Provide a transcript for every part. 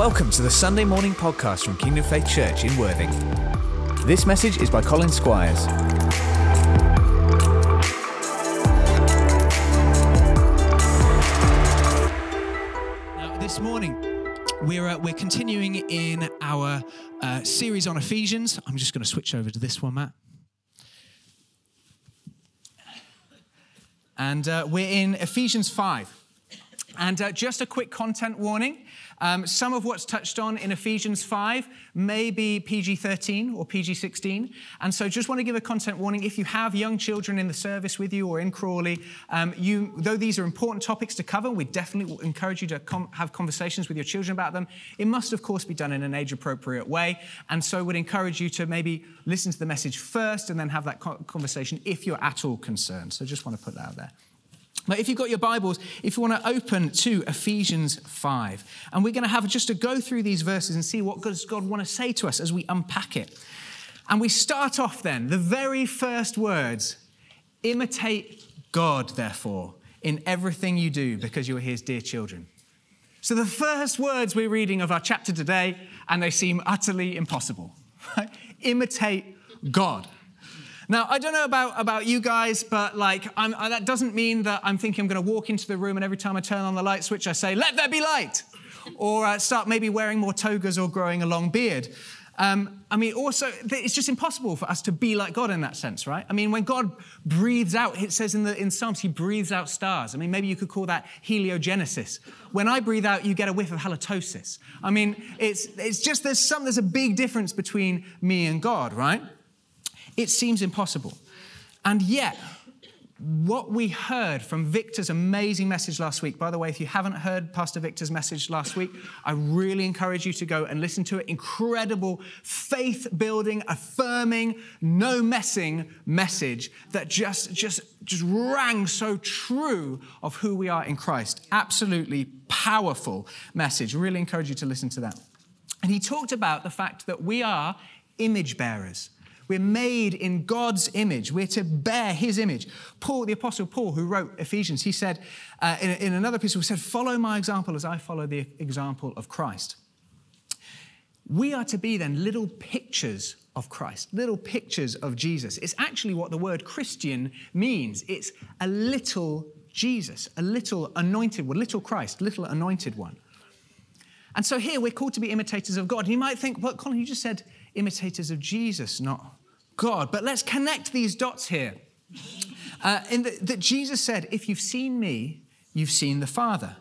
Welcome to the Sunday morning podcast from Kingdom Faith Church in Worthing. This message is by Colin Squires. Now, this morning, we're, uh, we're continuing in our uh, series on Ephesians. I'm just going to switch over to this one, Matt. And uh, we're in Ephesians 5. And uh, just a quick content warning. Um, some of what's touched on in Ephesians 5 may be PG 13 or PG 16. And so just want to give a content warning. If you have young children in the service with you or in Crawley, um, you, though these are important topics to cover, we definitely encourage you to com- have conversations with your children about them. It must, of course, be done in an age appropriate way. And so would encourage you to maybe listen to the message first and then have that conversation if you're at all concerned. So just want to put that out there. But if you've got your Bibles, if you want to open to Ephesians 5, and we're going to have just to go through these verses and see what does God want to say to us as we unpack it. And we start off then, the very first words imitate God, therefore, in everything you do, because you're his dear children. So the first words we're reading of our chapter today, and they seem utterly impossible. Imitate God. Now, I don't know about, about you guys, but like, I, that doesn't mean that I'm thinking I'm going to walk into the room and every time I turn on the light switch, I say, let there be light. Or uh, start maybe wearing more togas or growing a long beard. Um, I mean, also, it's just impossible for us to be like God in that sense, right? I mean, when God breathes out, it says in, the, in Psalms, He breathes out stars. I mean, maybe you could call that heliogenesis. When I breathe out, you get a whiff of halitosis. I mean, it's, it's just there's some, there's a big difference between me and God, right? It seems impossible. And yet, what we heard from Victor's amazing message last week, by the way, if you haven't heard Pastor Victor's message last week, I really encourage you to go and listen to it. Incredible, faith building, affirming, no messing message that just, just, just rang so true of who we are in Christ. Absolutely powerful message. Really encourage you to listen to that. And he talked about the fact that we are image bearers. We're made in God's image. We're to bear his image. Paul, the Apostle Paul, who wrote Ephesians, he said uh, in, in another piece, he said, Follow my example as I follow the example of Christ. We are to be then little pictures of Christ, little pictures of Jesus. It's actually what the word Christian means. It's a little Jesus, a little anointed one, little Christ, little anointed one. And so here we're called to be imitators of God. You might think, well, Colin, you just said imitators of Jesus, not God. But let's connect these dots here. Uh, in the, that Jesus said, If you've seen me, you've seen the Father.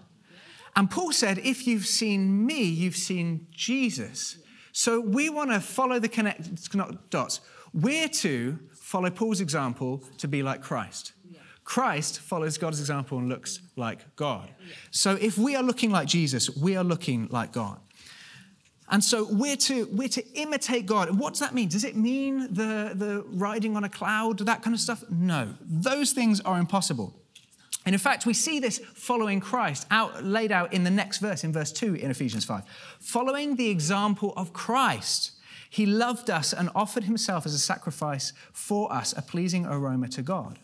And Paul said, If you've seen me, you've seen Jesus. So we want to follow the connect dots. We're to follow Paul's example to be like Christ. Christ follows God's example and looks like God. So if we are looking like Jesus, we are looking like God. And so we're to, we're to imitate God. What does that mean? Does it mean the, the riding on a cloud, that kind of stuff? No, those things are impossible. And in fact, we see this following Christ out, laid out in the next verse, in verse 2 in Ephesians 5. Following the example of Christ, he loved us and offered himself as a sacrifice for us, a pleasing aroma to God.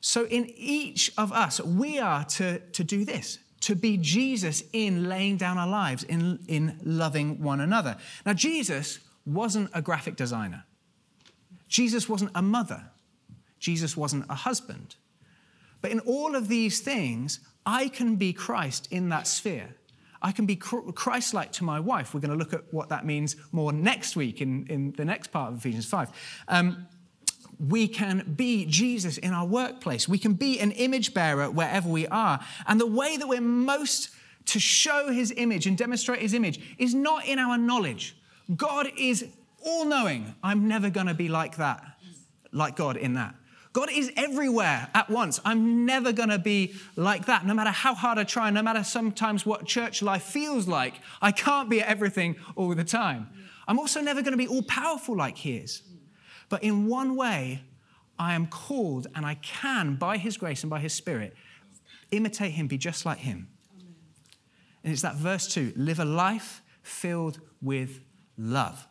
So in each of us, we are to, to do this to be Jesus in laying down our lives, in, in loving one another. Now, Jesus wasn't a graphic designer, Jesus wasn't a mother, Jesus wasn't a husband. But in all of these things, I can be Christ in that sphere. I can be Christ like to my wife. We're going to look at what that means more next week in, in the next part of Ephesians 5. Um, we can be Jesus in our workplace. We can be an image bearer wherever we are. And the way that we're most to show his image and demonstrate his image is not in our knowledge. God is all knowing. I'm never going to be like that, like God in that. God is everywhere at once. I'm never going to be like that, no matter how hard I try, no matter sometimes what church life feels like. I can't be everything all the time. I'm also never going to be all powerful like He is. But in one way, I am called and I can, by His grace and by His Spirit, imitate Him, be just like Him. Amen. And it's that verse two live a life filled with love.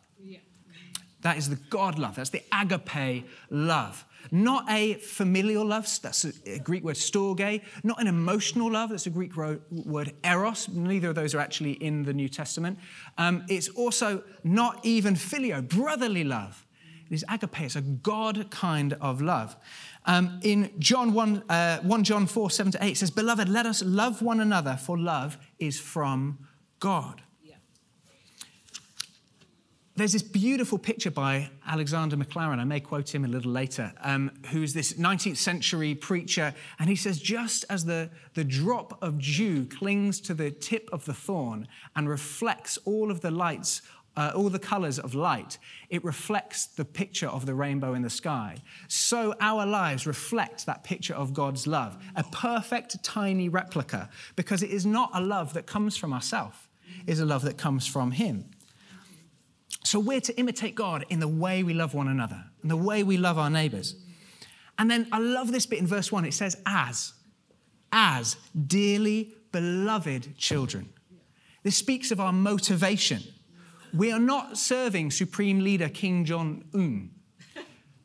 That is the God love. That's the agape love. Not a familial love, that's a Greek word storge, not an emotional love, that's a Greek word eros. Neither of those are actually in the New Testament. Um, it's also not even filio, brotherly love. It is agape, it's a God kind of love. Um, in John 1, uh, 1 John 4, 7 to 8, it says, Beloved, let us love one another, for love is from God. There's this beautiful picture by Alexander Maclaren, I may quote him a little later, um, who's this 19th century preacher, and he says, just as the, the drop of dew clings to the tip of the thorn and reflects all of the lights, uh, all the colors of light, it reflects the picture of the rainbow in the sky. So our lives reflect that picture of God's love, a perfect tiny replica, because it is not a love that comes from ourselves, it is a love that comes from Him. So we're to imitate God in the way we love one another and the way we love our neighbors. And then I love this bit in verse one. It says, as, as dearly beloved children. This speaks of our motivation. We are not serving Supreme Leader Kim Jong Un.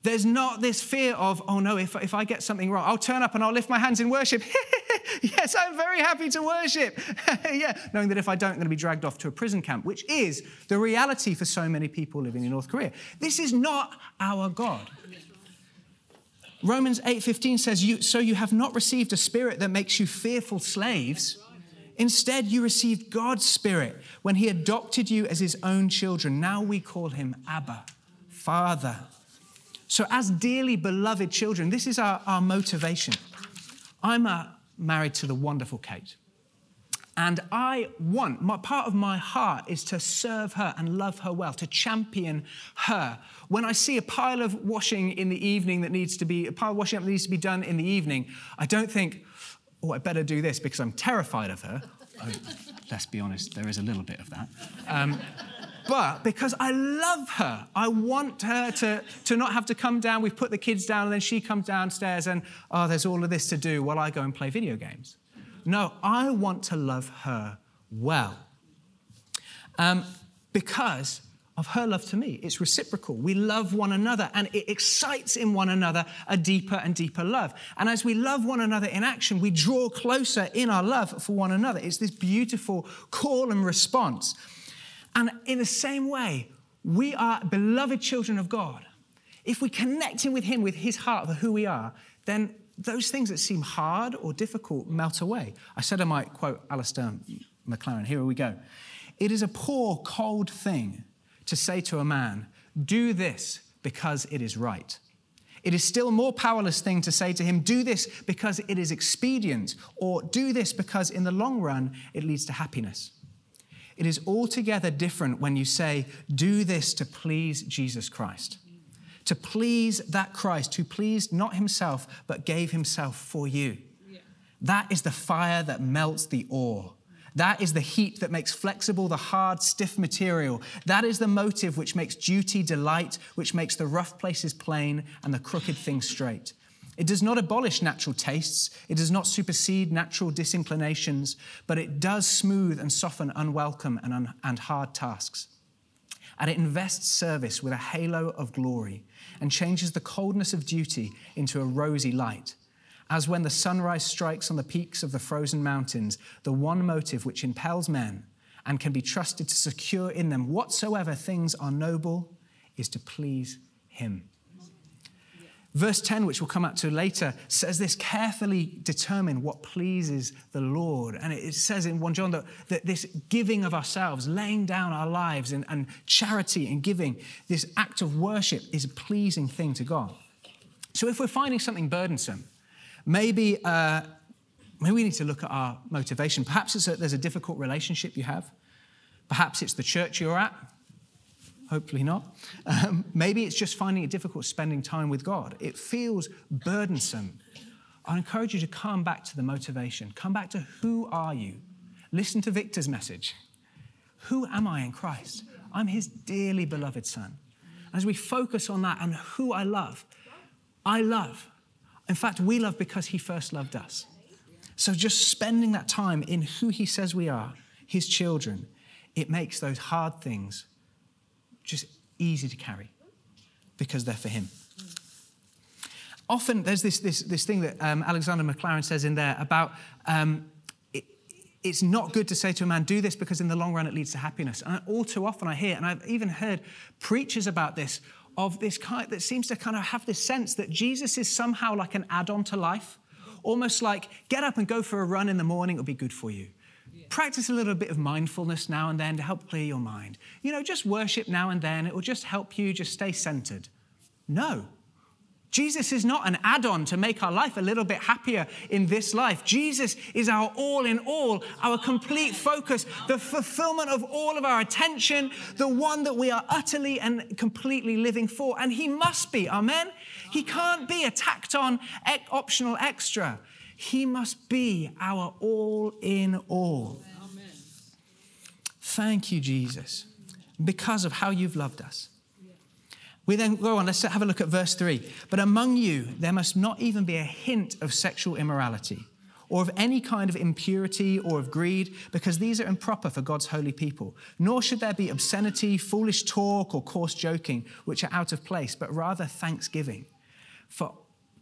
There's not this fear of, oh no, if, if I get something wrong, I'll turn up and I'll lift my hands in worship. yes, I'm very happy to worship. yeah, knowing that if I don't, I'm going to be dragged off to a prison camp, which is the reality for so many people living in North Korea. This is not our God. Romans 8:15 says, you, "So you have not received a spirit that makes you fearful slaves. Instead, you received God's spirit when he adopted you as his own children. Now we call him Abba, Father." So, as dearly beloved children, this is our, our motivation. I'm uh, married to the wonderful Kate. And I want, my, part of my heart is to serve her and love her well, to champion her. When I see a pile of washing in the evening that needs to be, a pile of washing up that needs to be done in the evening, I don't think, oh, I better do this because I'm terrified of her. Oh, let's be honest, there is a little bit of that. Um, but because I love her, I want her to, to not have to come down. We've put the kids down, and then she comes downstairs, and oh, there's all of this to do while I go and play video games. No, I want to love her well. Um, because of her love to me. It's reciprocal. We love one another and it excites in one another a deeper and deeper love. And as we love one another in action, we draw closer in our love for one another. It's this beautiful call and response. And in the same way, we are beloved children of God. If we connect in with Him, with His heart for who we are, then those things that seem hard or difficult melt away. I said I might quote Alistair Maclaren. Here we go. It is a poor, cold thing to say to a man, Do this because it is right. It is still more powerless thing to say to him, Do this because it is expedient, or do this because in the long run it leads to happiness. It is altogether different when you say, Do this to please Jesus Christ. To please that Christ who pleased not himself, but gave himself for you. That is the fire that melts the ore. That is the heat that makes flexible the hard, stiff material. That is the motive which makes duty delight, which makes the rough places plain and the crooked things straight. It does not abolish natural tastes, it does not supersede natural disinclinations, but it does smooth and soften unwelcome and, un- and hard tasks. And it invests service with a halo of glory and changes the coldness of duty into a rosy light. As when the sunrise strikes on the peaks of the frozen mountains, the one motive which impels men and can be trusted to secure in them whatsoever things are noble is to please Him. Verse 10, which we'll come up to later, says this carefully determine what pleases the Lord. And it says in 1 John that, that this giving of ourselves, laying down our lives and, and charity and giving, this act of worship is a pleasing thing to God. So if we're finding something burdensome, maybe, uh, maybe we need to look at our motivation. Perhaps a, there's a difficult relationship you have. Perhaps it's the church you're at hopefully not. Um, maybe it's just finding it difficult spending time with God. It feels burdensome. I encourage you to come back to the motivation. Come back to who are you? Listen to Victor's message. Who am I in Christ? I'm his dearly beloved son. As we focus on that and who I love, I love. In fact, we love because he first loved us. So just spending that time in who he says we are, his children, it makes those hard things just easy to carry. because they're for Him. Often there's this, this, this thing that um, Alexander Maclaren says in there about um, it, it's not good to say to a man, do this because in the long run it leads to happiness. And all too often I hear, and I've even heard preachers about this, of this kind that seems to kind of have this sense that Jesus is somehow like an add on to life, almost like get up and go for a run in the morning, it'll be good for you. Practice a little bit of mindfulness now and then to help clear your mind. You know, just worship now and then, it will just help you just stay centered. No, Jesus is not an add on to make our life a little bit happier in this life. Jesus is our all in all, our complete focus, the fulfillment of all of our attention, the one that we are utterly and completely living for. And He must be, amen? He can't be a tacked on optional extra. He must be our all in all. Thank you, Jesus, because of how you've loved us. We then go on, let's have a look at verse 3. But among you, there must not even be a hint of sexual immorality or of any kind of impurity or of greed, because these are improper for God's holy people. Nor should there be obscenity, foolish talk, or coarse joking, which are out of place, but rather thanksgiving. For,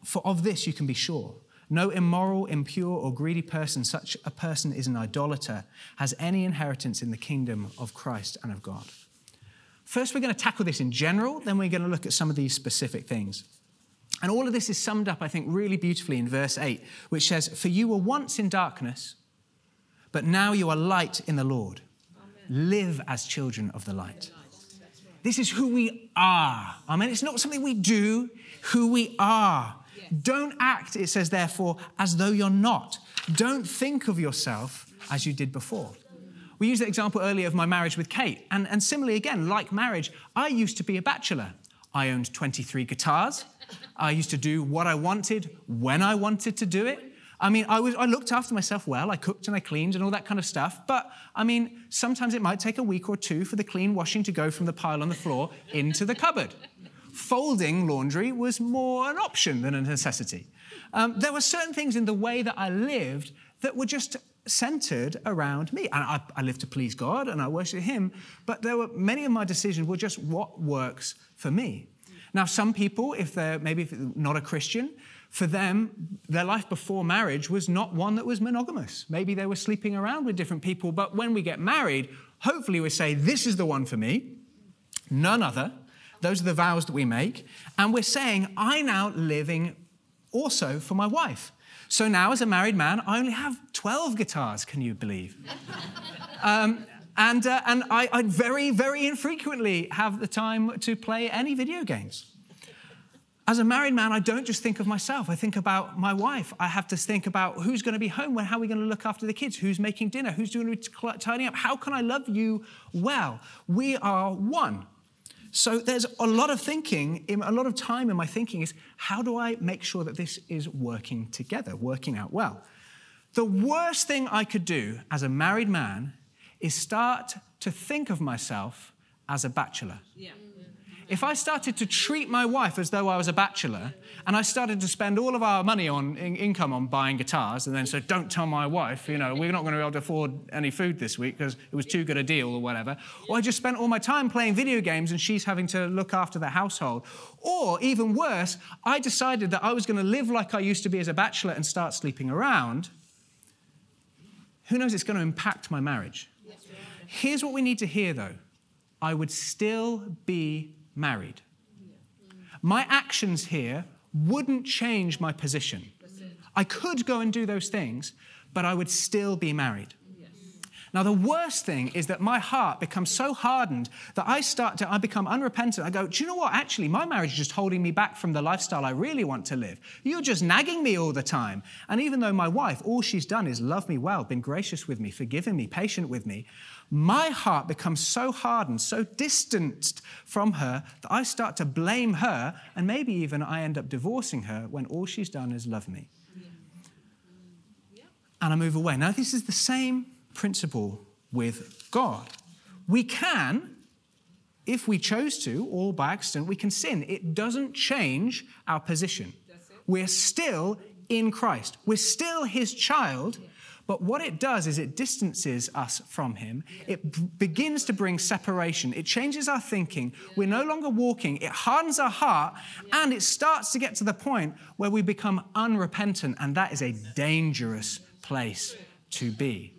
for of this you can be sure. No immoral, impure, or greedy person, such a person is an idolater, has any inheritance in the kingdom of Christ and of God. First, we're going to tackle this in general, then we're going to look at some of these specific things. And all of this is summed up, I think, really beautifully in verse 8, which says, For you were once in darkness, but now you are light in the Lord. Amen. Live as children of the light. This is who we are. I mean, It's not something we do, who we are. Don't act, it says, therefore, as though you're not. Don't think of yourself as you did before. We used the example earlier of my marriage with Kate. And, and similarly, again, like marriage, I used to be a bachelor. I owned 23 guitars. I used to do what I wanted when I wanted to do it. I mean, I, was, I looked after myself well. I cooked and I cleaned and all that kind of stuff. But I mean, sometimes it might take a week or two for the clean washing to go from the pile on the floor into the cupboard. Folding laundry was more an option than a necessity. Um, there were certain things in the way that I lived that were just centered around me. And I, I live to please God and I worship Him, but there were many of my decisions were just what works for me. Now, some people, if they're maybe not a Christian, for them, their life before marriage was not one that was monogamous. Maybe they were sleeping around with different people, but when we get married, hopefully we say, This is the one for me, none other. Those are the vows that we make. And we're saying, I now living also for my wife. So now, as a married man, I only have 12 guitars, can you believe? um, and uh, and I, I very, very infrequently have the time to play any video games. As a married man, I don't just think of myself. I think about my wife. I have to think about who's going to be home, when, how are we going to look after the kids, who's making dinner, who's doing tidying up. How can I love you well? We are one. So there's a lot of thinking, a lot of time in my thinking is how do I make sure that this is working together, working out well? The worst thing I could do as a married man is start to think of myself as a bachelor. Yeah if I started to treat my wife as though I was a bachelor and I started to spend all of our money on in- income on buying guitars and then said, don't tell my wife, you know, we're not going to be able to afford any food this week because it was too good a deal or whatever. Or I just spent all my time playing video games and she's having to look after the household. Or even worse, I decided that I was going to live like I used to be as a bachelor and start sleeping around. Who knows, it's going to impact my marriage. Here's what we need to hear though I would still be married. My actions here wouldn't change my position. I could go and do those things, but I would still be married. Now, the worst thing is that my heart becomes so hardened that I start to, I become unrepentant. I go, do you know what? Actually, my marriage is just holding me back from the lifestyle I really want to live. You're just nagging me all the time. And even though my wife, all she's done is love me well, been gracious with me, forgiven me, patient with me, my heart becomes so hardened, so distanced from her that I start to blame her, and maybe even I end up divorcing her when all she's done is love me. And I move away. Now, this is the same principle with God. We can, if we chose to, or by accident, we can sin. It doesn't change our position. We're still in Christ. We're still his child, But what it does is it distances us from Him. It b- begins to bring separation. It changes our thinking. We're no longer walking. It hardens our heart. And it starts to get to the point where we become unrepentant. And that is a dangerous place to be.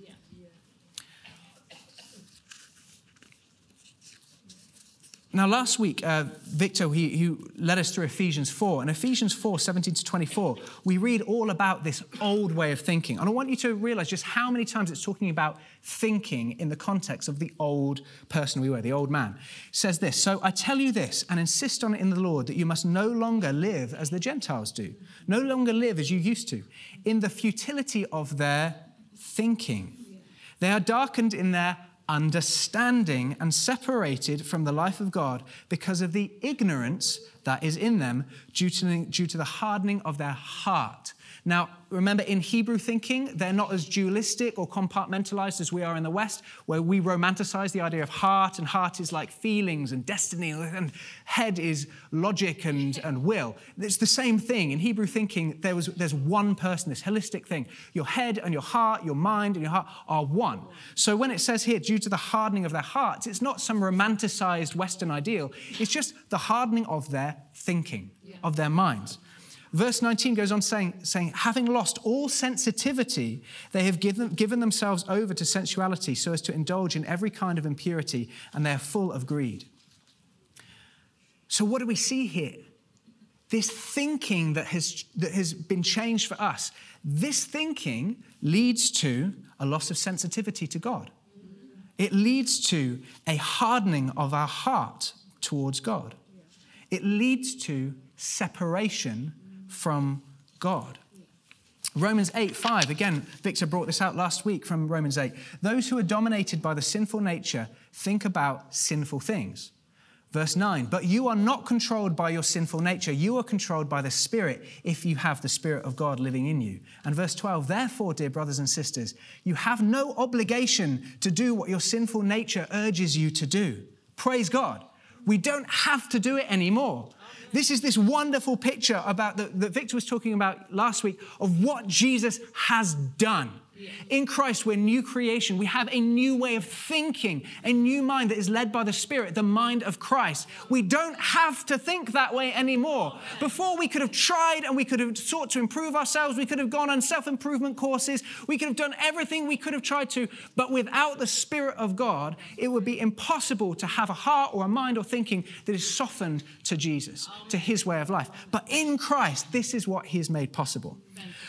Now, last week, uh, Victor, he, he led us through Ephesians 4. And Ephesians 4, 17 to 24, we read all about this old way of thinking. And I want you to realize just how many times it's talking about thinking in the context of the old person we were, the old man. It says this So I tell you this and insist on it in the Lord that you must no longer live as the Gentiles do, no longer live as you used to, in the futility of their thinking. They are darkened in their understanding and separated from the life of God because of the ignorance that is in them due to, due to the hardening of their heart. Now, remember, in Hebrew thinking, they're not as dualistic or compartmentalized as we are in the West, where we romanticize the idea of heart, and heart is like feelings and destiny, and head is logic and, and will. It's the same thing. In Hebrew thinking, there was, there's one person, this holistic thing. Your head and your heart, your mind and your heart are one. So when it says here, due to the hardening of their hearts, it's not some romanticized Western ideal, it's just the hardening of their thinking, of their minds. Verse 19 goes on saying, saying having lost all sensitivity, they have given, given themselves over to sensuality so as to indulge in every kind of impurity, and they are full of greed. So, what do we see here? This thinking that has, that has been changed for us, this thinking leads to a loss of sensitivity to God. It leads to a hardening of our heart towards God. It leads to separation from God. Romans 8, 5, again, Victor brought this out last week from Romans 8. Those who are dominated by the sinful nature think about sinful things. Verse 9, but you are not controlled by your sinful nature. You are controlled by the Spirit if you have the Spirit of God living in you. And verse 12, therefore, dear brothers and sisters, you have no obligation to do what your sinful nature urges you to do. Praise God. We don't have to do it anymore. This is this wonderful picture about the, that Victor was talking about last week of what Jesus has done. In Christ, we're new creation. We have a new way of thinking, a new mind that is led by the Spirit, the mind of Christ. We don't have to think that way anymore. Before, we could have tried and we could have sought to improve ourselves. We could have gone on self improvement courses. We could have done everything we could have tried to. But without the Spirit of God, it would be impossible to have a heart or a mind or thinking that is softened to Jesus, to his way of life. But in Christ, this is what he has made possible.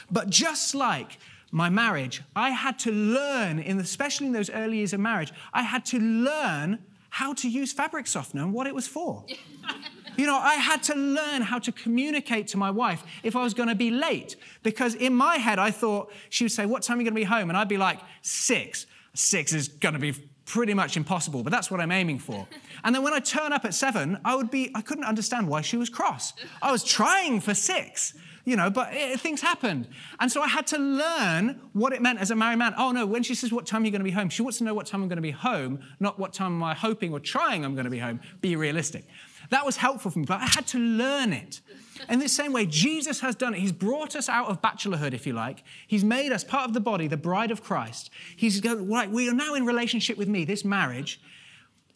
But just like my marriage, I had to learn, in, especially in those early years of marriage, I had to learn how to use fabric softener and what it was for. you know, I had to learn how to communicate to my wife if I was going to be late. Because in my head, I thought she would say, What time are you going to be home? And I'd be like, Six. Six is going to be pretty much impossible, but that's what I'm aiming for. And then when I turn up at seven, I would be, I couldn't understand why she was cross. I was trying for six you know, but it, things happened. And so I had to learn what it meant as a married man. Oh no, when she says, What time are you going to be home? She wants to know what time I'm going to be home, not what time am I hoping or trying I'm going to be home. Be realistic. That was helpful for me, but I had to learn it. In the same way, Jesus has done it. He's brought us out of bachelorhood, if you like. He's made us part of the body, the bride of Christ. He's going, right, we are now in relationship with me, this marriage.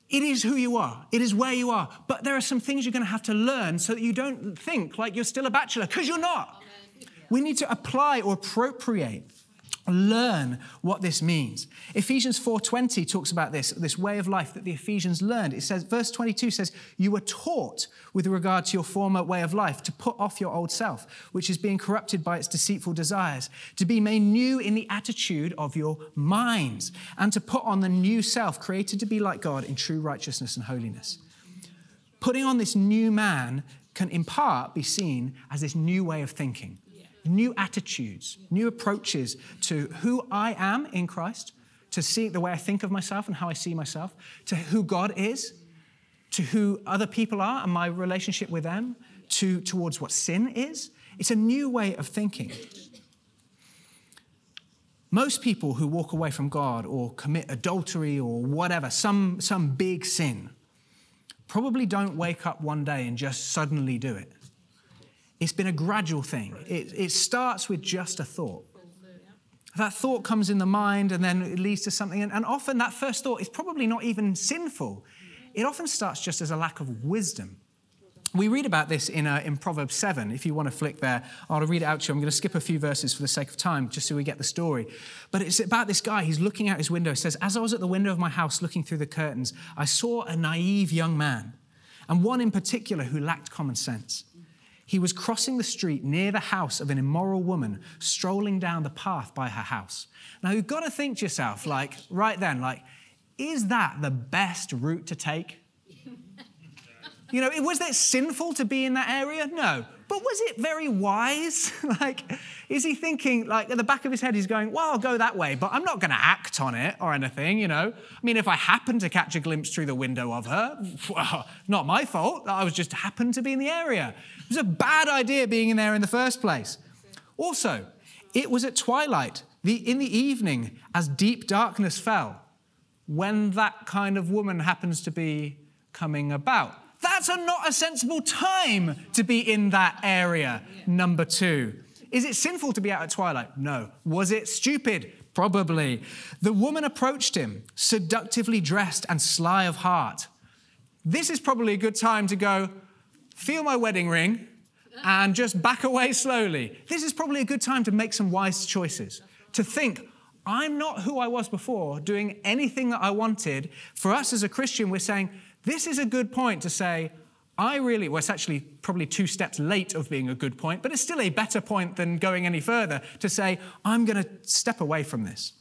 It is who you are. It is where you are. But there are some things you're going to have to learn so that you don't think like you're still a bachelor, because you're not. We need to apply or appropriate learn what this means. Ephesians 4.20 talks about this this way of life that the ephesians learned. It says verse 22 says you were taught with regard to your former way of life to put off your old self which is being corrupted by its deceitful desires to be made new in the attitude of your minds and to put on the new self created to be like god in true righteousness and holiness. Putting on this new man can in part be seen as this new way of thinking new attitudes, new approaches to who I am in Christ, to see the way I think of myself and how I see myself, to who God is, to who other people are and my relationship with them, to towards what sin is. It's a new way of thinking. Most people who walk away from God or commit adultery or whatever, some, some big sin, probably don't wake up one day and just suddenly do it. It's been a gradual thing. It, it starts with just a thought. that thought comes in the mind and then it leads to something. And, and often that first thought is probably not even sinful. It often starts just as a lack of wisdom. We read about this in, uh, in Proverbs 7. If you want to flick there, I'll read it out to you. I'm going to skip a few verses for the sake of time, just so we get the story. But it's about this guy. He's looking out his window. It says, As I was at the window of my house looking through the curtains, I saw a naive young man, and one in particular who lacked common sense. He was crossing the street near the house of an immoral woman, strolling down the path by her house. Now, you've got to think to yourself, like, right then, like, is that the best route to take? You know, was it sinful to be in that area? No. But was it very wise? like, is he thinking, like, at the back of his head, he's going, well, I'll go that way, but I'm not going to act on it or anything, you know? I mean, if I happen to catch a glimpse through the window of her, well, not my fault. I was just happened to be in the area. It was a bad idea being in there in the first place. Also, it was at twilight, the, in the evening, as deep darkness fell, when that kind of woman happens to be coming about. That's a, not a sensible time to be in that area. Number two. Is it sinful to be out at twilight? No. Was it stupid? Probably. The woman approached him, seductively dressed and sly of heart. This is probably a good time to go, feel my wedding ring, and just back away slowly. This is probably a good time to make some wise choices. To think, I'm not who I was before, doing anything that I wanted. For us as a Christian, we're saying, this is a good point to say, I really, well, it's actually probably two steps late of being a good point, but it's still a better point than going any further to say, I'm going to step away from this.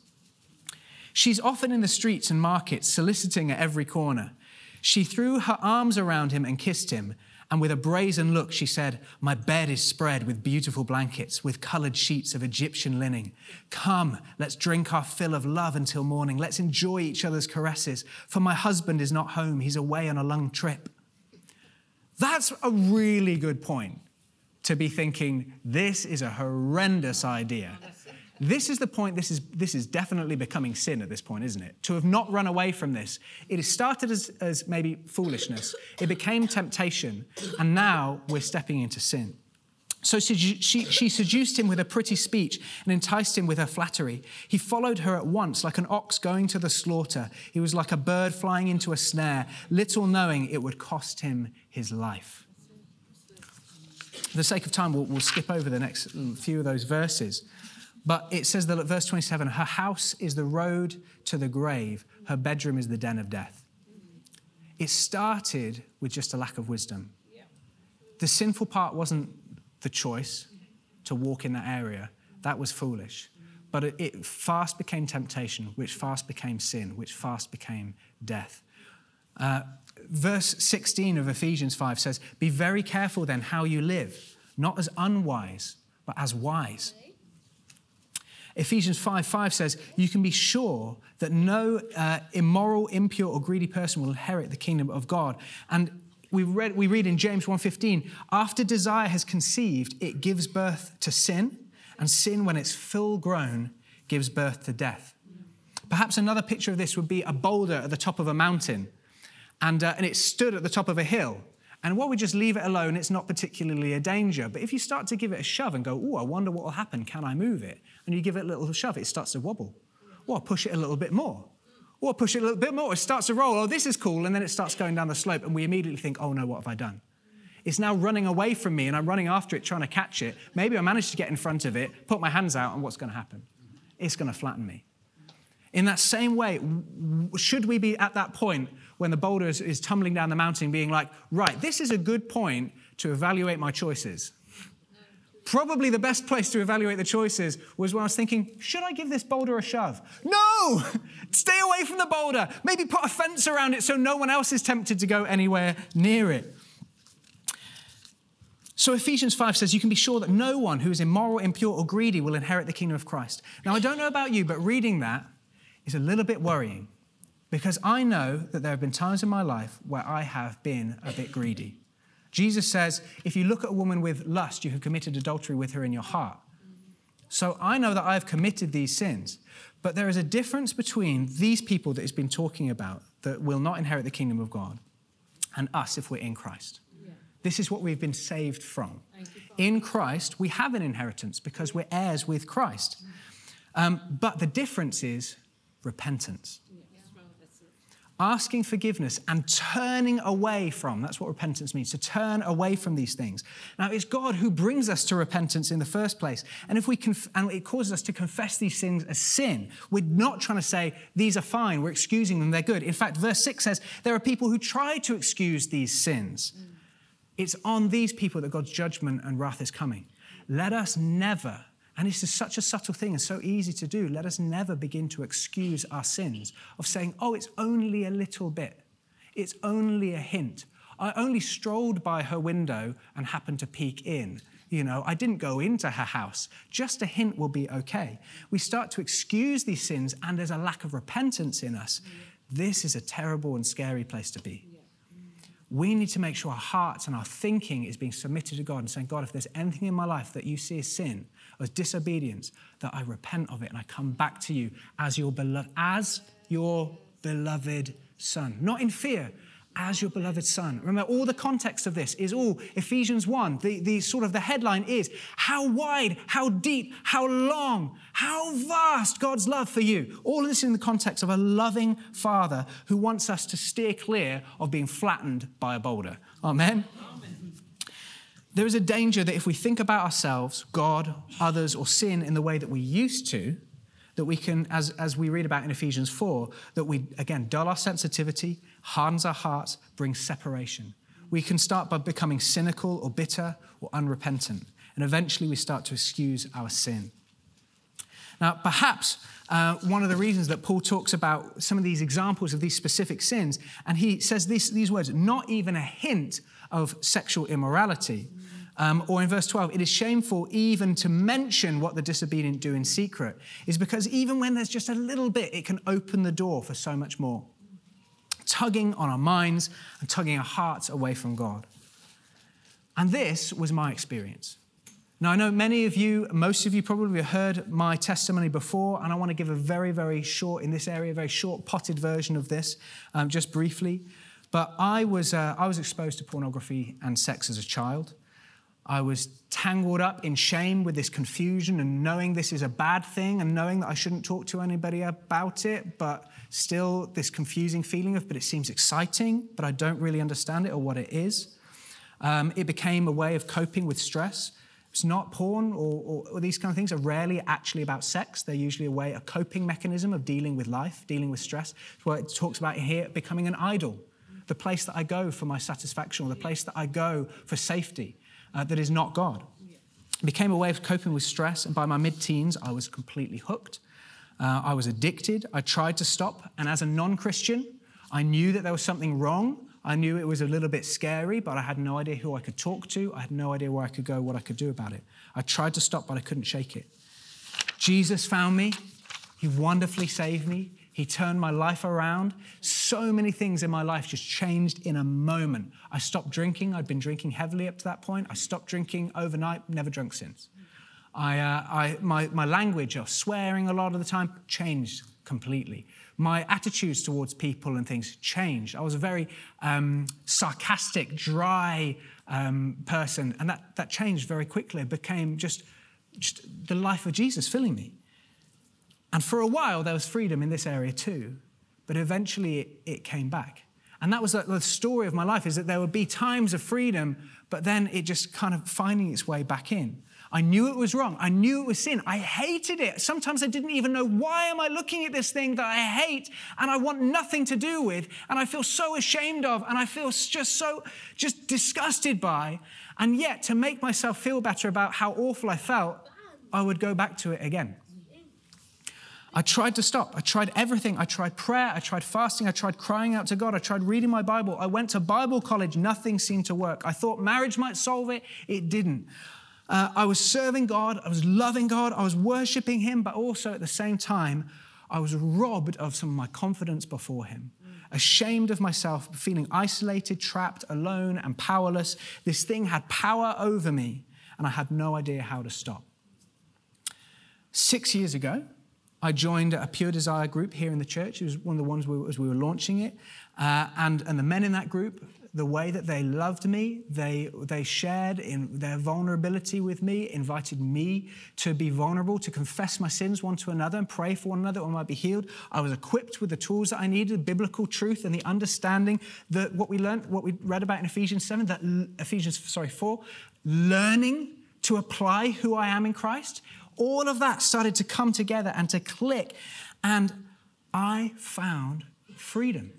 She's often in the streets and markets, soliciting at every corner. She threw her arms around him and kissed him, and with a brazen look, she said, My bed is spread with beautiful blankets, with colored sheets of Egyptian linen. Come, let's drink our fill of love until morning. Let's enjoy each other's caresses, for my husband is not home. He's away on a long trip. That's a really good point to be thinking, this is a horrendous idea. This is the point, this is, this is definitely becoming sin at this point, isn't it? To have not run away from this. It started as, as maybe foolishness, it became temptation, and now we're stepping into sin. So she, she, seduced him with a pretty speech and enticed him with her flattery. He followed her at once, like an ox going to the slaughter. He was like a bird flying into a snare, little knowing it would cost him his life. For the sake of time, we'll, we'll skip over the next mm, few of those verses. But it says that at verse 27 her house is the road to the grave, her bedroom is the den of death. It started with just a lack of wisdom. The sinful part wasn't the choice to walk in that area, that was foolish. But it, fast became temptation, which fast became sin, which fast became death. Uh, verse 16 of Ephesians 5 says, Be very careful then how you live, not as unwise, but as wise Ephesians 5 5 says, You can be sure that no uh, immoral, impure, or greedy person will inherit the kingdom of God. And we read, we read in James 1:15, after desire has conceived, it gives birth to sin, and sin, when it's full grown, gives birth to death. Perhaps another picture of this would be a boulder at the top of a mountain, and, uh, and it stood at the top of a hill. And while we just leave it alone, it's not particularly a danger. But if you start to give it a shove and go, oh, I wonder what will happen, can I move it? And you give it a little shove, it starts to wobble. Or push it a little bit more. Or push it a little bit more, it starts to roll. Oh, this is cool. And then it starts going down the slope. And we immediately think, oh no, what have I done? It's now running away from me and I'm running after it, trying to catch it. Maybe I managed to get in front of it, put my hands out, and what's going to happen? It's going to flatten me. In that same way, should we be at that point when the boulder is, is tumbling down the mountain, being like, right, this is a good point to evaluate my choices? Probably the best place to evaluate the choices was when I was thinking, should I give this boulder a shove? No! Stay away from the boulder. Maybe put a fence around it so no one else is tempted to go anywhere near it. So Ephesians 5 says, You can be sure that no one who is immoral, impure, or greedy will inherit the kingdom of Christ. Now, I don't know about you, but reading that is a little bit worrying because I know that there have been times in my life where I have been a bit greedy. Jesus says, if you look at a woman with lust, you have committed adultery with her in your heart. So I know that I have committed these sins. But there is a difference between these people that he's been talking about that will not inherit the kingdom of God and us if we're in Christ. Yeah. This is what we've been saved from. in Christ, we have an inheritance because we're heirs with Christ. Um, but the difference is repentance. Asking forgiveness and turning away from, that's what repentance means, to turn away from these things. Now, it's God who brings us to repentance in the first place. And if we conf- and it causes us to confess these things as sin, we're not trying to say these are fine, we're excusing them, they're good. In fact, verse 6 says there are people who try to excuse these sins. It's on these people that God's judgment and wrath is coming. Let us never and this is such a subtle thing and so easy to do. Let us never begin to excuse our sins of saying, oh, it's only a little bit, it's only a hint. I only strolled by her window and happened to peek in. You know, I didn't go into her house. Just a hint will be okay. We start to excuse these sins, and there's a lack of repentance in us. This is a terrible and scary place to be. We need to make sure our hearts and our thinking is being submitted to God and saying, God, if there's anything in my life that you see as sin, as disobedience, that I repent of it and I come back to you as your beloved, as your beloved son. Not in fear, as your beloved son. Remember, all the context of this is all Ephesians 1. The, the sort of the headline is how wide, how deep, how long, how vast God's love for you. All of this in the context of a loving father who wants us to steer clear of being flattened by a boulder. Amen there is a danger that if we think about ourselves, God, others, or sin in the way that we used to, that we can, as, as we read about in Ephesians 4, that we, again, dull our sensitivity, hardens our hearts, brings separation. We can start by becoming cynical or bitter or unrepentant, and eventually we start to excuse our sin. Now, perhaps uh, one of the reasons that Paul talks about some of these examples of these specific sins, and he says this, these words, not even a hint of sexual immorality. Um, or in verse 12, it is shameful even to mention what the disobedient do in secret, is because even when there's just a little bit, it can open the door for so much more. Tugging on our minds and tugging our hearts away from God. And this was my experience. Now, I know many of you, most of you probably have heard my testimony before, and I want to give a very, very short, in this area, very short, potted version of this, um, just briefly. But I was, uh, I was exposed to pornography and sex as a child. I was tangled up in shame with this confusion and knowing this is a bad thing and knowing that I shouldn't talk to anybody about it, but still this confusing feeling of, but it seems exciting, but I don't really understand it or what it is. Um, it became a way of coping with stress. It's not porn or, or, or, these kind of things are rarely actually about sex. They're usually a way, a coping mechanism of dealing with life, dealing with stress. It's what it talks about here becoming an idol, the place that I go for my satisfaction or the place that I go for safety uh, that is not God. It became a way of coping with stress, and by my mid teens, I was completely hooked. Uh, I was addicted. I tried to stop, and as a non Christian, I knew that there was something wrong. I knew it was a little bit scary, but I had no idea who I could talk to. I had no idea where I could go, what I could do about it. I tried to stop, but I couldn't shake it. Jesus found me. He wonderfully saved me. He turned my life around. So many things in my life just changed in a moment. I stopped drinking. I'd been drinking heavily up to that point. I stopped drinking overnight, never drunk since. I, uh, I, my, my language of swearing a lot of the time changed completely. My attitudes towards people and things changed. I was a very um, sarcastic, dry um, person, and that, that changed very quickly. It became just, just the life of Jesus filling me. And for a while, there was freedom in this area too, but eventually it, came back. And that was the story of my life is that there would be times of freedom, but then it just kind of finding its way back in. I knew it was wrong. I knew it was sin. I hated it. Sometimes I didn't even know why am I looking at this thing that I hate and I want nothing to do with and I feel so ashamed of and I feel just so just disgusted by. And yet to make myself feel better about how awful I felt, I would go back to it again. I tried to stop. I tried everything. I tried prayer. I tried fasting. I tried crying out to God. I tried reading my Bible. I went to Bible college. Nothing seemed to work. I thought marriage might solve it. It didn't. Uh, I was serving God. I was loving God. I was worshiping Him, but also at the same time, I was robbed of some of my confidence before Him. Ashamed of myself, feeling isolated, trapped, alone, and powerless. This thing had power over me, and I had no idea how to stop. Six years ago, I joined a Pure Desire group here in the church. It was one of the ones we, as we were launching it. Uh, and, and the men in that group, the way that they loved me. They, they shared in their vulnerability with me, invited me to be vulnerable, to confess my sins one to another and pray for one another that I might be healed. I was equipped with the tools that I needed, biblical truth and the understanding that what we learned, what we read about in Ephesians 7, that Ephesians, sorry, 4, learning to apply who I am in Christ. All of that started to come together and to click. And I found freedom.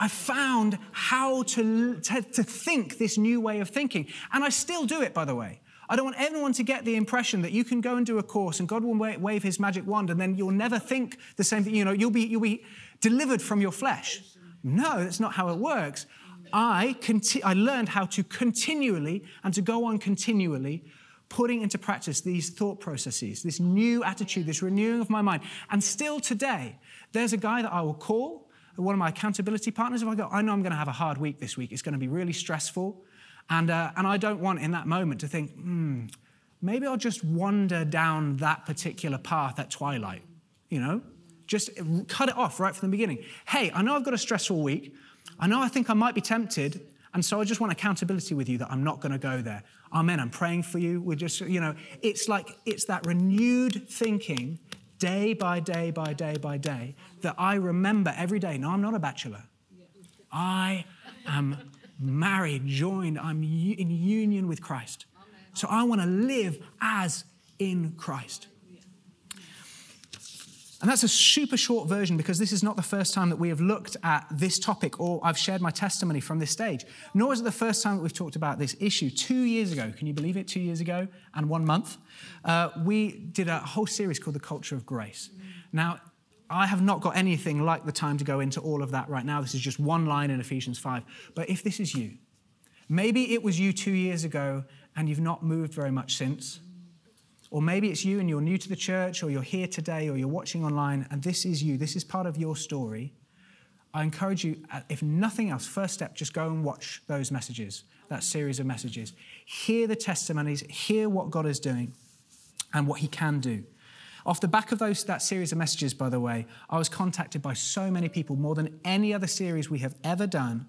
I found how to, to, to, think this new way of thinking. And I still do it, by the way. I don't want anyone to get the impression that you can go and do a course and God will wave his magic wand and then you'll never think the same thing. You know, you'll be, you'll be delivered from your flesh. No, that's not how it works. I, conti- I learned how to continually and to go on continually putting into practice these thought processes, this new attitude, this renewing of my mind. And still today, there's a guy that I will call, one of my accountability partners. If I go, I know I'm going to have a hard week this week, it's going to be really stressful. And, uh, and I don't want in that moment to think, hmm, maybe I'll just wander down that particular path at twilight, you know? Just cut it off right from the beginning. Hey, I know I've got a stressful week. I know I think I might be tempted. And so I just want accountability with you that I'm not going to go there. Amen. I'm praying for you. We're just, you know, it's like, it's that renewed thinking day by day by day by day that I remember every day. No, I'm not a bachelor. I am married, joined, I'm in union with Christ. So I want to live as in Christ. And that's a super short version because this is not the first time that we have looked at this topic or I've shared my testimony from this stage. Nor is it the first time that we've talked about this issue. Two years ago, can you believe it? Two years ago and one month, uh, we did a whole series called The Culture of Grace. Now, I have not got anything like the time to go into all of that right now. This is just one line in Ephesians 5. But if this is you, maybe it was you two years ago and you've not moved very much since or maybe it's you and you're new to the church, or you're here today, or you're watching online, and this is you. This is part of your story. I encourage you, uh, if nothing else, first step, just go and watch those messages, that series of messages. Hear the testimonies, hear what God is doing and what He can do. Off the back of those, that series of messages, by the way, I was contacted by so many people, more than any other series we have ever done,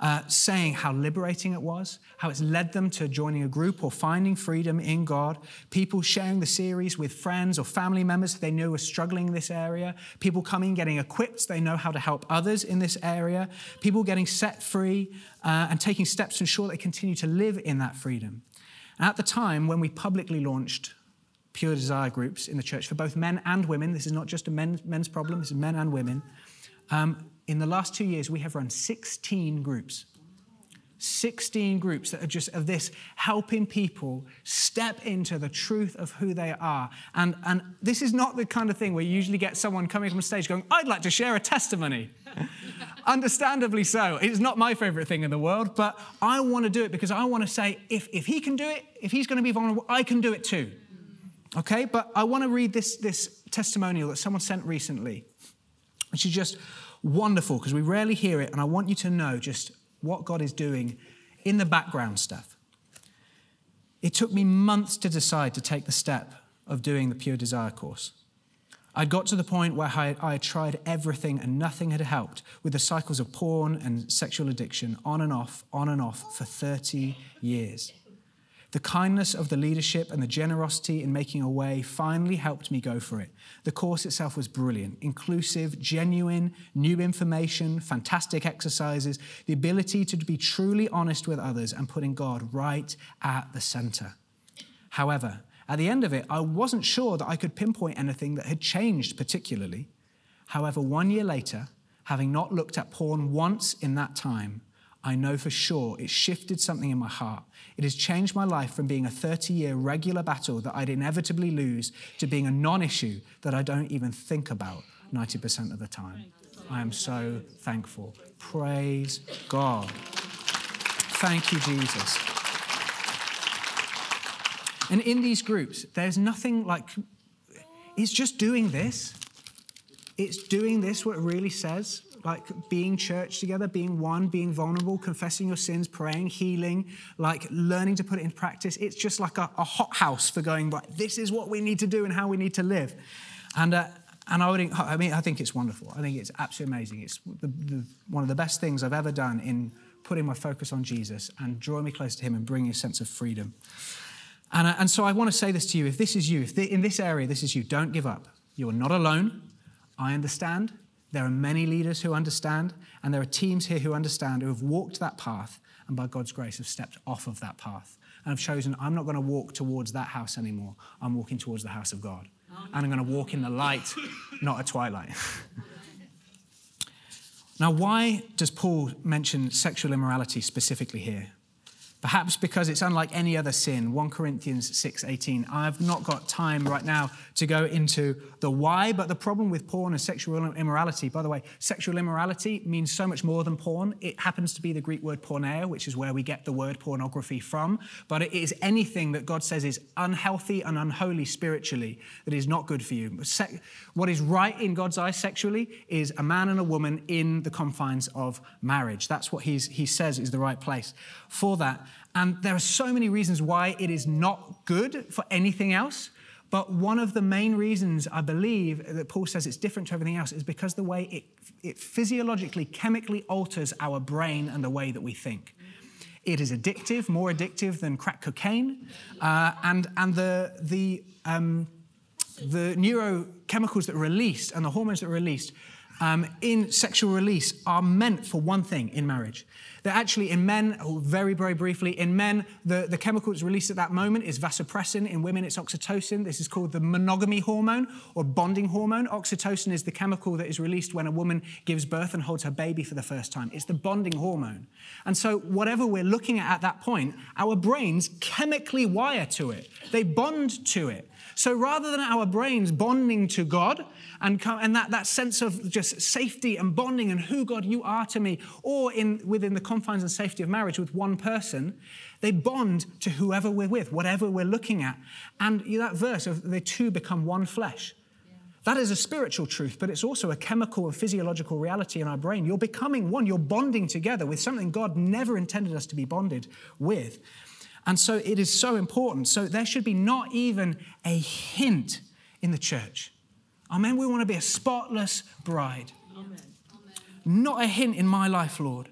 uh, saying how liberating it was, how it's led them to joining a group or finding freedom in God. People sharing the series with friends or family members they know are struggling in this area. People coming, getting equipped, they know how to help others in this area. People getting set free uh, and taking steps to ensure they continue to live in that freedom. And at the time when we publicly launched Pure Desire groups in the church for both men and women, this is not just a men, men's problem, this is men and women. Um, in the last two years, we have run 16 groups. 16 groups that are just of this helping people step into the truth of who they are. And, and this is not the kind of thing where you usually get someone coming from stage going, I'd like to share a testimony. Understandably so. It's not my favorite thing in the world, but I want to do it because I want to say, if, if he can do it, if he's going to be vulnerable, I can do it too. Okay, but I want to read this, this testimonial that someone sent recently, which is just wonderful because we rarely hear it, and I want you to know just what God is doing in the background stuff. It took me months to decide to take the step of doing the Pure Desire course. I'd got to the point where I, I had tried everything and nothing had helped with the cycles of porn and sexual addiction on and off, on and off for 30 years. The kindness of the leadership and the generosity in making a way finally helped me go for it. The course itself was brilliant, inclusive, genuine, new information, fantastic exercises, the ability to be truly honest with others and putting God right at the center. However, at the end of it, I wasn't sure that I could pinpoint anything that had changed particularly. However, one year later, having not looked at porn once in that time, I know for sure it shifted something in my heart. It has changed my life from being a 30 year regular battle that I'd inevitably lose to being a non issue that I don't even think about 90% of the time. I am so thankful. Praise God. Thank you, Jesus. And in these groups, there's nothing like, it's just doing this. It's doing this, what it really says like being church together, being one, being vulnerable, confessing your sins, praying, healing, like learning to put it in practice. It's just like a, a hot house for going, like, this is what we need to do and how we need to live. And, uh, and I, would, I mean, I think it's wonderful. I think it's absolutely amazing. It's the, the, one of the best things I've ever done in putting my focus on Jesus and drawing me close to Him and bringing a sense of freedom. And, uh, and so I want to say this to you if this is you, if the, in this area this is you, don't give up. You are not alone. I understand. There are many leaders who understand, and there are teams here who understand who have walked that path and by God's grace have stepped off of that path and have chosen, I'm not going to walk towards that house anymore. I'm walking towards the house of God. And I'm going to walk in the light, not a twilight. now, why does Paul mention sexual immorality specifically here? Perhaps because it's unlike any other sin. 1 Corinthians 6:18. I've not got time right now to go into the why, but the problem with porn and sexual immorality, by the way, sexual immorality means so much more than porn. It happens to be the Greek word porneia, which is where we get the word pornography from, but it is anything that God says is unhealthy and unholy spiritually that is not good for you. What is right in God's eyes sexually is a man and a woman in the confines of marriage. That's what he's, he says is the right place for that. And there are so many reasons why it is not good for anything else. But one of the main reasons I believe that Paul says it's different to everything else is because the way it, it physiologically, chemically alters our brain and the way that we think. It is addictive, more addictive than crack cocaine. Uh, and and the, the, um, the neurochemicals that are released and the hormones that are released um, in sexual release are meant for one thing in marriage. That actually, in men, oh, very, very briefly, in men, the, the chemical that's released at that moment is vasopressin. In women, it's oxytocin. This is called the monogamy hormone or bonding hormone. Oxytocin is the chemical that is released when a woman gives birth and holds her baby for the first time. It's the bonding hormone. And so, whatever we're looking at at that point, our brains chemically wire to it, they bond to it. So rather than our brains bonding to God and, and that, that sense of just safety and bonding and who God you are to me, or in, within the confines and safety of marriage with one person, they bond to whoever we're with, whatever we're looking at. And that verse of the two become one flesh. That is a spiritual truth, but it's also a chemical and physiological reality in our brain. You're becoming one, you're bonding together with something God never intended us to be bonded with. And so it is so important. So there should be not even a hint in the church. Amen. We want to be a spotless bride. Amen. Not a hint in my life, Lord.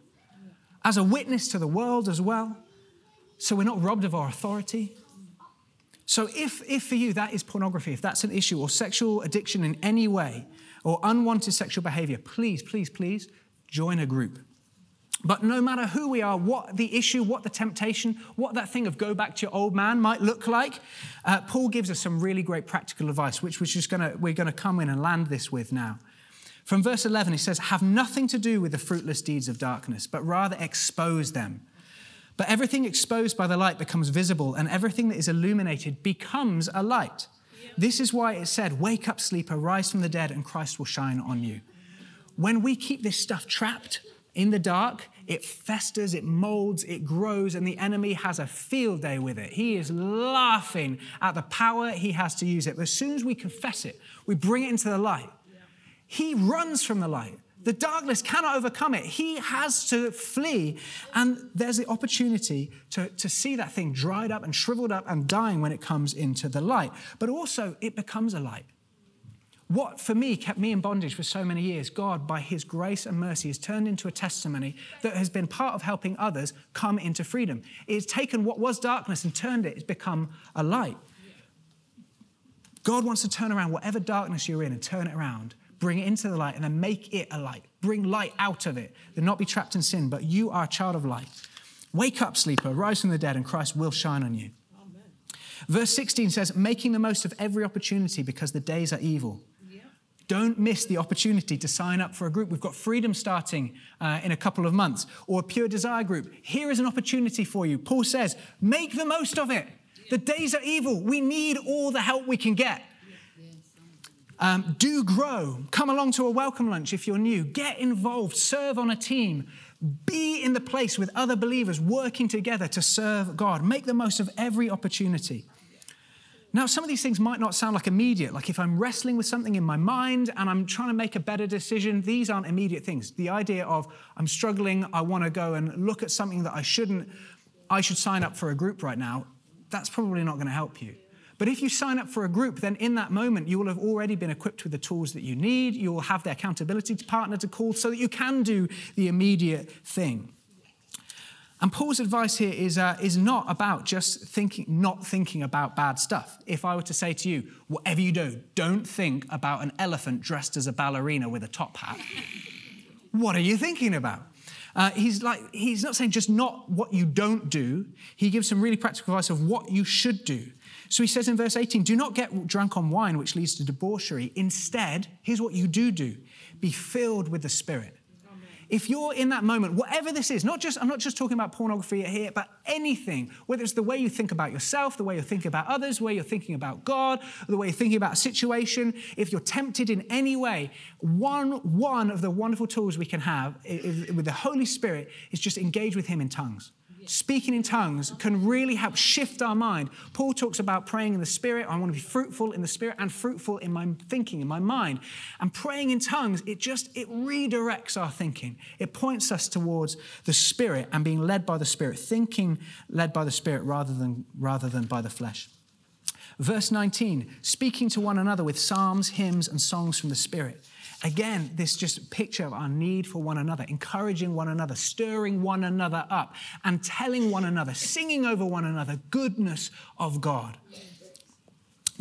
As a witness to the world as well. So we're not robbed of our authority. So if, if for you that is pornography, if that's an issue, or sexual addiction in any way, or unwanted sexual behavior, please, please, please join a group. But no matter who we are, what the issue, what the temptation, what that thing of go back to your old man might look like, uh, Paul gives us some really great practical advice, which we're gonna, we're going to come in and land this with now. From verse 11, he says, Have nothing to do with the fruitless deeds of darkness, but rather expose them. But everything exposed by the light becomes visible, and everything that is illuminated becomes a light. This is why it said, Wake up, sleeper, rise from the dead, and Christ will shine on you. When we keep this stuff trapped, in the dark, it festers, it molds, it grows, and the enemy has a field day with it. He is laughing at the power he has to use it. But as soon as we confess it, we bring it into the light. He runs from the light. The darkness cannot overcome it. He has to flee. And there's the opportunity to, to see that thing dried up and shriveled up and dying when it comes into the light. But also, it becomes a light. What for me kept me in bondage for so many years, God, by His grace and mercy, has turned into a testimony that has been part of helping others come into freedom. It's taken what was darkness and turned it, it's become a light. God wants to turn around whatever darkness you're in and turn it around, bring it into the light, and then make it a light. Bring light out of it, then not be trapped in sin, but you are a child of light. Wake up, sleeper, rise from the dead, and Christ will shine on you. Verse 16 says, making the most of every opportunity because the days are evil. Don't miss the opportunity to sign up for a group. We've got Freedom starting uh, in a couple of months, or a Pure Desire group. Here is an opportunity for you. Paul says, make the most of it. The days are evil. We need all the help we can get. Um, do grow. Come along to a welcome lunch if you're new. Get involved. Serve on a team. Be in the place with other believers working together to serve God. Make the most of every opportunity. Now, some of these things might not sound like immediate. Like if I'm wrestling with something in my mind and I'm trying to make a better decision, these aren't immediate things. The idea of I'm struggling, I want to go and look at something that I shouldn't, I should sign up for a group right now, that's probably not going to help you. But if you sign up for a group, then in that moment, you will have already been equipped with the tools that you need. You will have the accountability partner to call so that you can do the immediate thing. And Paul's advice here is, uh, is not about just thinking, not thinking about bad stuff. If I were to say to you, whatever you do, don't think about an elephant dressed as a ballerina with a top hat, what are you thinking about? Uh, he's like, he's not saying just not what you don't do. He gives some really practical advice of what you should do. So he says in verse 18, do not get drunk on wine, which leads to debauchery. Instead, here's what you do do be filled with the Spirit. If you're in that moment, whatever this is, not just, I'm not just talking about pornography here, but anything, whether it's the way you think about yourself, the way you're thinking about others, the way you're thinking about God, the way you're thinking about a situation, if you're tempted in any way, one, one of the wonderful tools we can have with the Holy Spirit is just engage with Him in tongues speaking in tongues can really help shift our mind. Paul talks about praying in the Spirit. I want to be fruitful in the Spirit and fruitful in my thinking, in my mind. And praying in tongues, it just, it redirects our thinking. It points us towards the Spirit and being led by the Spirit, thinking led by the Spirit rather than, rather than by the flesh. Verse 19, speaking to one another with psalms, hymns, and songs from the Spirit. Again, this just picture of our need for one another, encouraging one another, stirring one another up, and telling one another, singing over one another, goodness of God.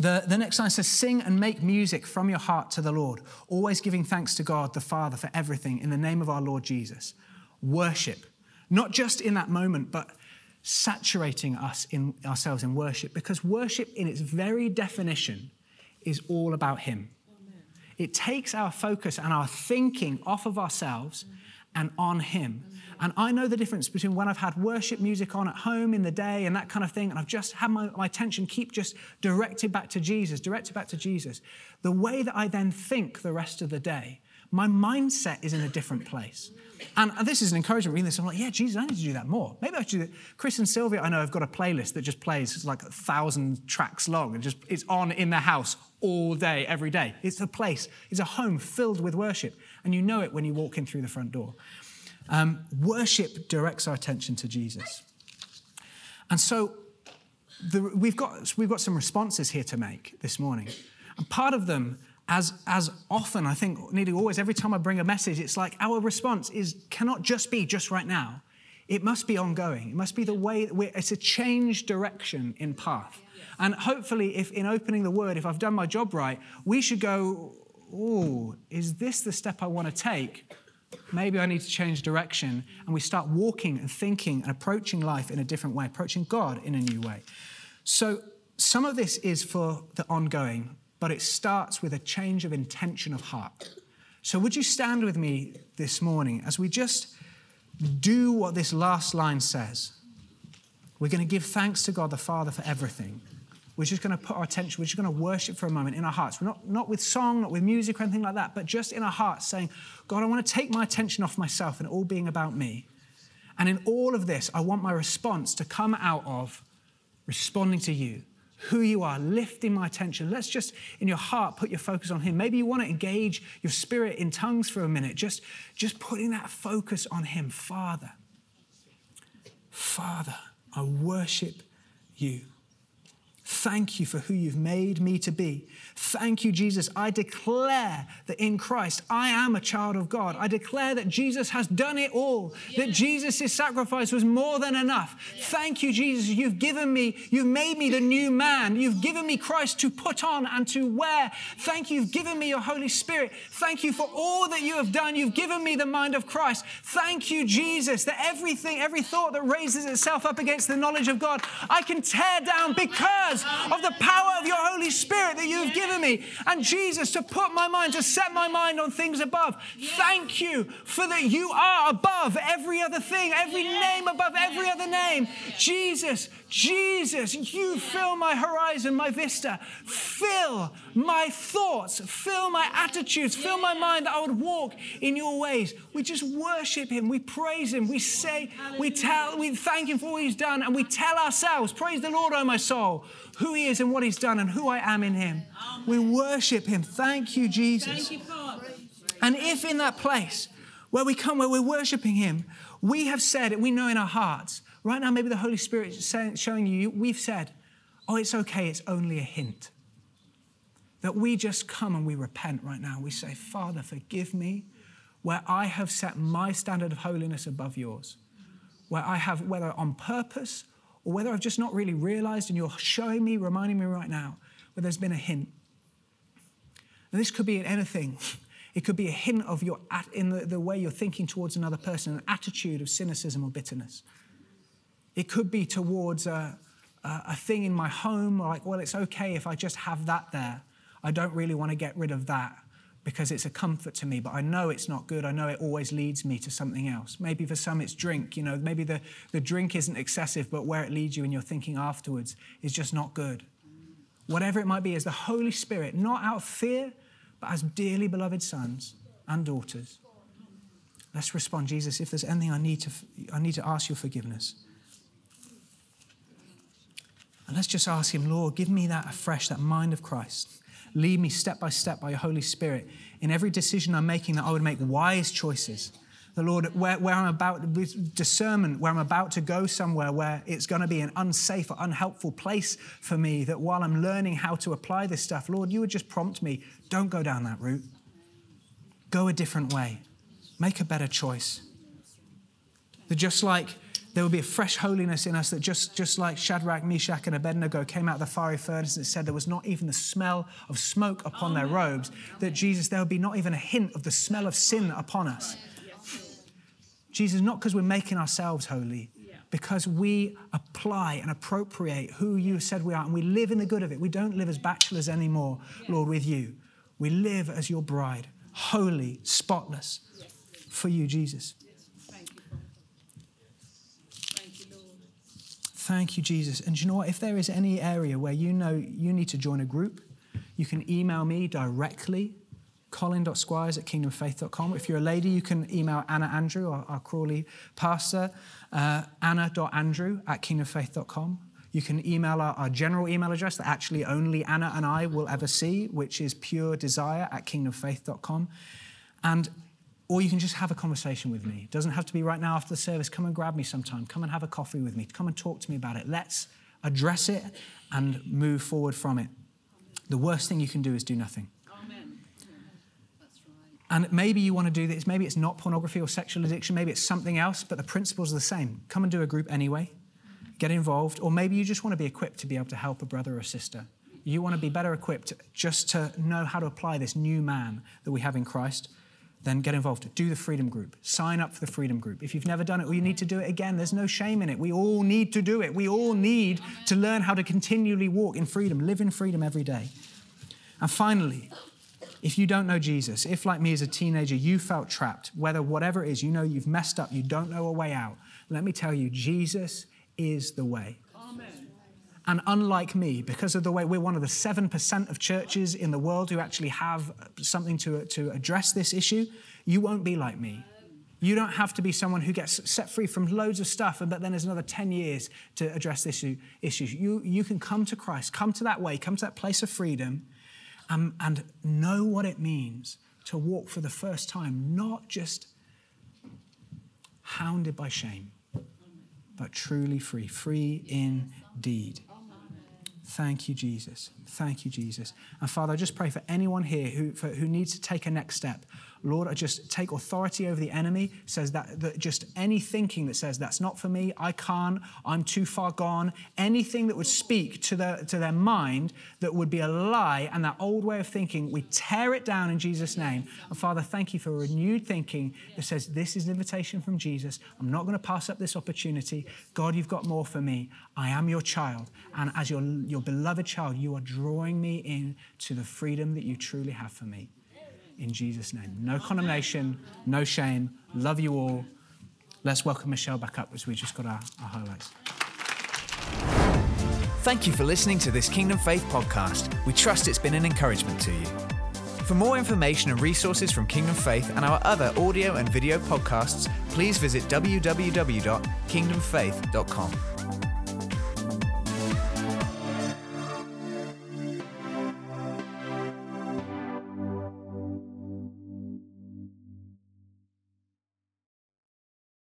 The, the next line says, Sing and make music from your heart to the Lord, always giving thanks to God the Father for everything in the name of our Lord Jesus. Worship, not just in that moment, but saturating us in ourselves in worship, because worship, in its very definition, is all about Him. It takes our focus and our thinking off of ourselves and on Him. And I know the difference between when I've had worship music on at home in the day and that kind of thing, and I've just had my, my attention keep just directed back to Jesus, directed back to Jesus. The way that I then think the rest of the day, my mindset is in a different place. And this is an encouragement reading this. I'm like, yeah, Jesus, I need to do that more. Maybe I should do that. Chris and Sylvia, I know, have got a playlist that just plays. It's like a thousand tracks long and just it's on in the house all day, every day. It's a place, it's a home filled with worship. And you know it when you walk in through the front door. Um, worship directs our attention to Jesus. And so the, we've, got, we've got some responses here to make this morning. And part of them as, as often, I think nearly always, every time I bring a message, it's like our response is cannot just be just right now. It must be ongoing. It must be the way it's a change direction in path. And hopefully, if in opening the word, if I've done my job right, we should go, oh, is this the step I want to take? Maybe I need to change direction. And we start walking and thinking and approaching life in a different way, approaching God in a new way. So, some of this is for the ongoing but it starts with a change of intention of heart. So, would you stand with me this morning as we just do what this last line says? We're going to give thanks to God the Father for everything. We're just going to put our attention, we're just going to worship for a moment in our hearts. We're not, not with song, not with music or anything like that, but just in our hearts saying, God, I want to take my attention off myself and all being about me. And in all of this, I want my response to come out of responding to you, who you are, lifting my attention. Let's just, in your heart, put your focus on Him. Maybe you want to engage your spirit in tongues for a minute, just, just putting that focus on Him. Father, Father, I worship you. Thank you for who you've made me to be. Thank you, Jesus. I declare that in Christ I am a child of God. I declare that Jesus has done it all, that Jesus' sacrifice was more than enough. Thank you, Jesus. You've given me, you've made me the new man. You've given me Christ to put on and to wear. Thank you. You've given me your Holy Spirit. Thank you for all that you have done. You've given me the mind of Christ. Thank you, Jesus, that everything, every thought that raises itself up against the knowledge of God, I can tear down because of the power of your Holy Spirit that you've given me. And Jesus, to put my mind, to set my mind on things above. Thank you for that you are above every other thing, every name above every other name. Jesus, Jesus, you fill my horizon, my vista. Fill my thoughts, fill my attitudes, fill my mind that I would walk in your ways. We just worship him, we praise him, we say, we tell, we thank him for what he's done, and we tell ourselves, Praise the Lord, O my soul who he is and what he's done and who I am in him. We worship him. Thank you, Jesus. And if in that place where we come, where we're worshiping him, we have said it, we know in our hearts, right now, maybe the Holy Spirit is showing you, we've said, oh, it's okay, it's only a hint. That we just come and we repent right now. We say, Father, forgive me where I have set my standard of holiness above yours where I have, whether on purpose or whether I've just not really realized, and you're showing me, reminding me right now, where there's been a hint. And this could be in anything. It could be a hint of your in the, the way you're thinking towards another person, an attitude of cynicism or bitterness. It could be towards a, a, a thing in my home, like, well, it's okay if I just have that there. I don't really want to get rid of that because it's a comfort to me, but I know it's not good. I know it always leads me to something else. Maybe for some it's drink, you know, maybe the, the drink isn't excessive, but where it leads you and you're thinking afterwards is just not good. Whatever it might be, as the Holy Spirit, not out of fear, but as dearly beloved sons and daughters. Let's respond, Jesus, if there's anything I need to, I need to ask your forgiveness. And let's just ask Him, Lord, give me that afresh, that mind of Christ. Lead me step by step by your Holy Spirit in every decision I'm making that I would make wise choices. The Lord, where, where I'm about, discernment, where I'm about to go somewhere where it's going to be an unsafe or unhelpful place for me, that while I'm learning how to apply this stuff, Lord, you would just prompt me, don't go down that route. Go a different way. Make a better choice. That just like there will be a fresh holiness in us that just, just like Shadrach, Meshach, and Abednego came out of the fiery furnace and said there was not even the smell of smoke upon their robes, that Jesus, there will be not even a hint of the smell of sin upon us. Jesus, not because we're making ourselves holy, because we apply and appropriate who you said we are and we live in the good of it. We don't live as bachelors anymore, Lord, with you. We live as your bride, holy, spotless for you, Jesus. Thank you, Jesus. And you know what? If there is any area where you know you need to join a group, you can email me directly, colin.squires at kingdomfaith.com. If you're a lady, you can email Anna Andrew, our, our Crawley pastor, uh, anna.andrew at kingdomfaith.com. You can email our, our, general email address that actually only Anna and I will ever see, which is pure desire at kingdomfaith.com. And or you can just have a conversation with me. It doesn't have to be right now after the service. Come and grab me sometime. Come and have a coffee with me. Come and talk to me about it. Let's address it and move forward from it. The worst thing you can do is do nothing. Amen. And maybe you want to do this. Maybe it's not pornography or sexual addiction. Maybe it's something else, but the principles are the same. Come and do a group anyway. Get involved. Or maybe you just want to be equipped to be able to help a brother or sister. You want to be better equipped just to know how to apply this new man that we have in Christ then get involved. Do the freedom group. Sign up for the freedom group. If you've never done it or you need to do it again, there's no shame in it. We all need to do it. We all need to learn how to continually walk in freedom, live in freedom every day. And finally, if you don't know Jesus, if like me as a teenager you felt trapped, whether whatever it is, you know you've messed up, you don't know a way out, let me tell you, Jesus is the way. And unlike me, because of the way we're one of the 7% of churches in the world who actually have something to, to address this issue, you won't be like me. You don't have to be someone who gets set free from loads of stuff, but then there's another 10 years to address this issue. You, you can come to Christ, come to that way, come to that place of freedom, and, and know what it means to walk for the first time, not just hounded by shame, but truly free, free indeed. Thank you, Jesus. Thank you, Jesus. And Father, I just pray for anyone here who, for, who needs to take a next step. Lord, I just take authority over the enemy, says that, that just any thinking that says that's not for me, I can't, I'm too far gone, anything that would speak to, the, to their mind that would be a lie and that old way of thinking, we tear it down in Jesus' name. And Father, thank you for renewed thinking that says this is an invitation from Jesus. I'm not going to pass up this opportunity. God, you've got more for me. I am your child. And as your, your beloved child, you are drawing me in to the freedom that you truly have for me in Jesus' name. No condemnation, no shame. Love you all. Let's welcome Michelle back up as we just got our, our highlights. Thank you for listening to this Kingdom Faith podcast. We trust it's been an encouragement to you. For more information and resources from Kingdom Faith and our other audio and video podcasts, please visit www.kingdomfaith.com.